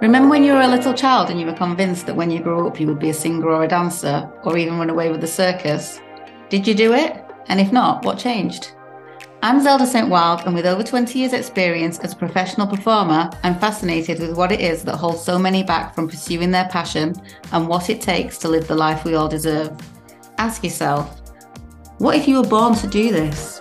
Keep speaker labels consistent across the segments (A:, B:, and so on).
A: Remember when you were a little child and you were convinced that when you grew up you would be a singer or a dancer or even run away with the circus? Did you do it? And if not, what changed? I'm Zelda Saint-Wilde, and with over 20 years' experience as a professional performer, I'm fascinated with what it is that holds so many back from pursuing their passion and what it takes to live the life we all deserve. Ask yourself, what if you were born to do this?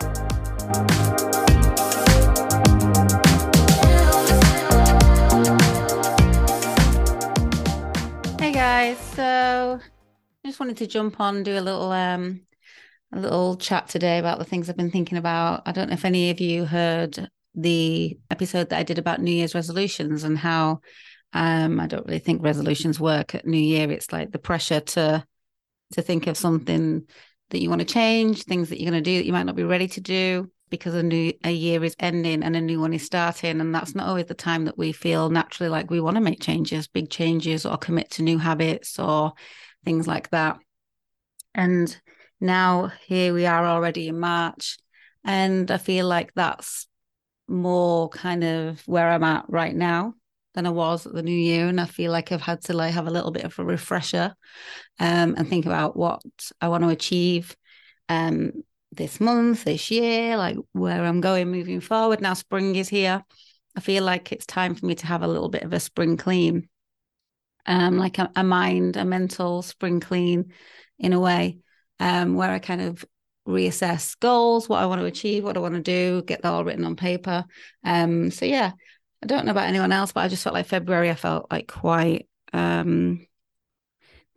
A: So I just wanted to jump on do a little um a little chat today about the things I've been thinking about. I don't know if any of you heard the episode that I did about New Year's resolutions and how um I don't really think resolutions work at New Year. It's like the pressure to to think of something that you want to change, things that you're going to do that you might not be ready to do because a new a year is ending and a new one is starting. And that's not always the time that we feel naturally like we want to make changes big changes or commit to new habits or things like that. And now here we are already in march and i feel like that's more kind of where i'm at right now than i was at the new year. And i feel like i've had to like have a little bit of a refresher um, and think about what i want to achieve um, this month, this year, like where I'm going moving forward. Now spring is here. I feel like it's time for me to have a little bit of a spring clean. Um, like a, a mind, a mental spring clean in a way, um, where I kind of reassess goals, what I want to achieve, what I want to do, get that all written on paper. Um, so yeah, I don't know about anyone else, but I just felt like February I felt like quite um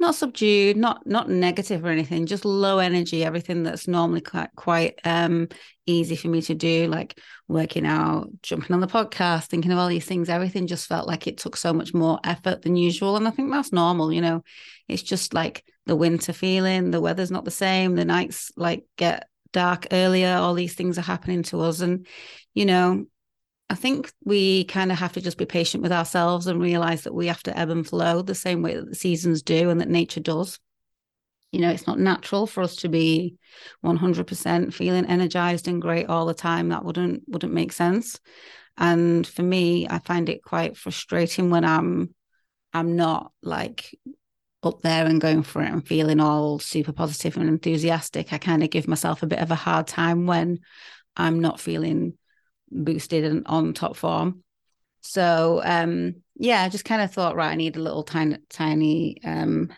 A: not subdued, not not negative or anything, just low energy. Everything that's normally quite quite um, easy for me to do, like working out, jumping on the podcast, thinking of all these things. Everything just felt like it took so much more effort than usual, and I think that's normal. You know, it's just like the winter feeling. The weather's not the same. The nights like get dark earlier. All these things are happening to us, and you know, I think we kind of have to just be patient with ourselves and realize that we have to ebb and flow the same way that the seasons do and that nature does. You know, it's not natural for us to be 100% feeling energized and great all the time. That wouldn't wouldn't make sense. And for me, I find it quite frustrating when I'm I'm not like up there and going for it and feeling all super positive and enthusiastic. I kind of give myself a bit of a hard time when I'm not feeling boosted and on top form. So um yeah, I just kind of thought, right, I need a little tiny tiny um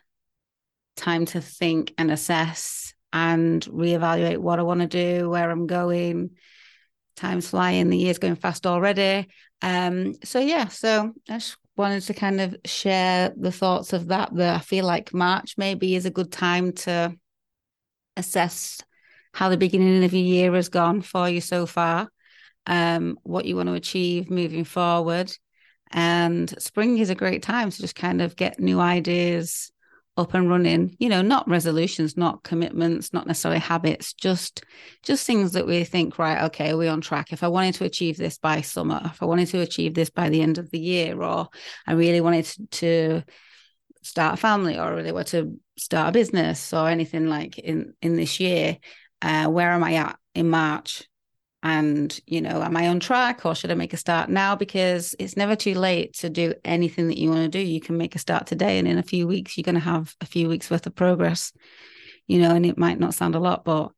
A: time to think and assess and reevaluate what I want to do, where I'm going. Time's flying, the year's going fast already. Um, so yeah, so I just wanted to kind of share the thoughts of that. That I feel like March maybe is a good time to assess how the beginning of your year has gone for you so far um, what you want to achieve moving forward. And spring is a great time to just kind of get new ideas up and running you know not resolutions not commitments not necessarily habits just just things that we think right okay we're on track if i wanted to achieve this by summer if i wanted to achieve this by the end of the year or i really wanted to to start a family or really want to start a business or anything like in in this year uh, where am i at in march and you know am i on track or should i make a start now? Because it's never too late to do anything that you want to do. You can make a start today and in a few weeks you're going to have a few weeks worth of progress you know and it might not sound a lot but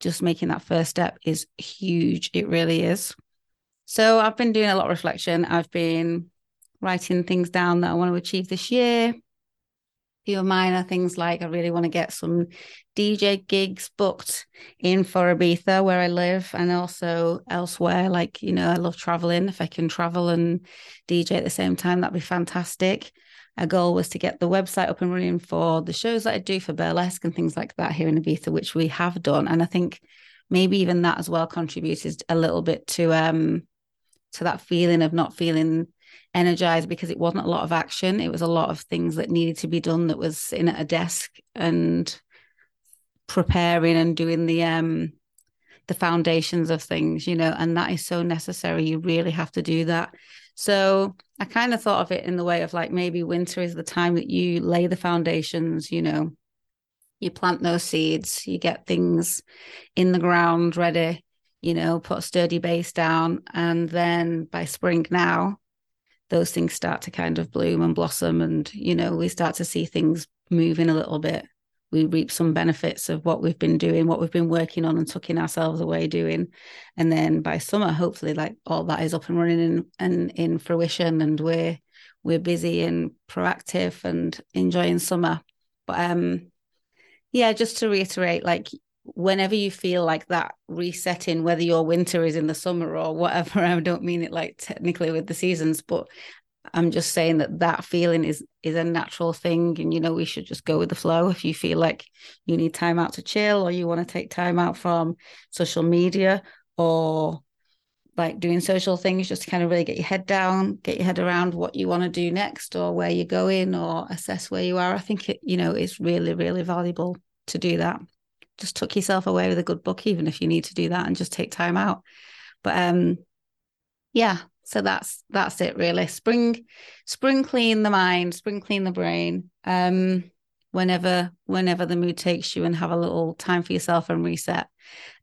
A: just making that first step is huge. It really is. So i've been doing a lot of reflection. I've been writing things down that i want to achieve this year mine are things like I really want to get some DJ gigs booked in for Ibiza where I live and also elsewhere. Like, you know, I love traveling. If I can travel and DJ at the same time, that'd be fantastic. A goal was to get the website up and running for the shows that I do for burlesque and things like that here in Ibiza, which we have done. And I think maybe even that as well contributed a little bit to um to that feeling of not feeling energized because it wasn't a lot of action. It was a lot of things that needed to be done that was in at a desk and preparing and doing the um the foundations of things, you know, and that is so necessary. You really have to do that. So I kind of thought of it in the way of like maybe winter is the time that you lay the foundations, you know, you plant those seeds, you get things in the ground ready, you know, put a sturdy base down. And then by spring now, those things start to kind of bloom and blossom and you know we start to see things moving a little bit. We reap some benefits of what we've been doing what we've been working on and tucking ourselves away doing. And then by summer hopefully like all that is up and running and, and in fruition and we're we're busy and proactive and enjoying summer. But um yeah just to reiterate like whenever you feel like that resetting, whether your winter is in the summer or whatever, I don't mean it like technically with the seasons, but I'm just saying that that feeling is is a natural thing, and you know we should just go with the flow. If you feel like you need time out to chill, or you want to take time out from social media, or like doing social things, just to kind of really get your head down, get your head around what you want to do next, or where you're going, or assess where you are. I think it, you know, it's really really valuable to do that just tuck yourself away with a good book, even if you need to do that and just take time out. But um, yeah, so that's that's it really. Spring, spring clean the mind, spring clean the brain. Um, whenever whenever the mood takes you and have a little time for yourself and reset.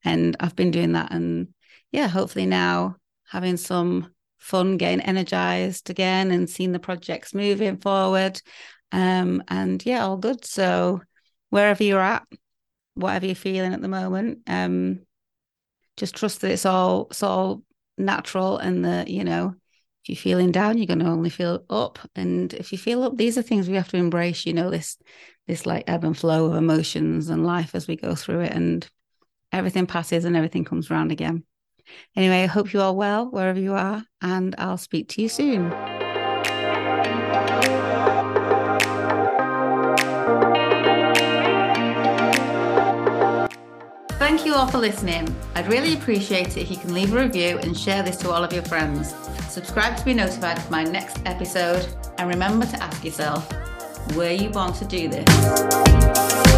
A: And I've been doing that and yeah, hopefully now having some fun, getting energized again and seeing the projects moving forward. Um, and yeah, all good. So wherever you're at, whatever you're feeling at the moment. Um, just trust that it's all it's all natural and that you know if you're feeling down you're going to only feel up. And if you feel up these are things we have to embrace you know this this like ebb and flow of emotions and life as we go through it. And everything passes and everything comes around again. Anyway i hope you are well wherever you are and i'll speak to you soon Thank you all for listening. I'd really appreciate it if you can leave a review and share this to all of your friends. Subscribe to be notified for my next episode and remember to ask yourself, were you born to do this?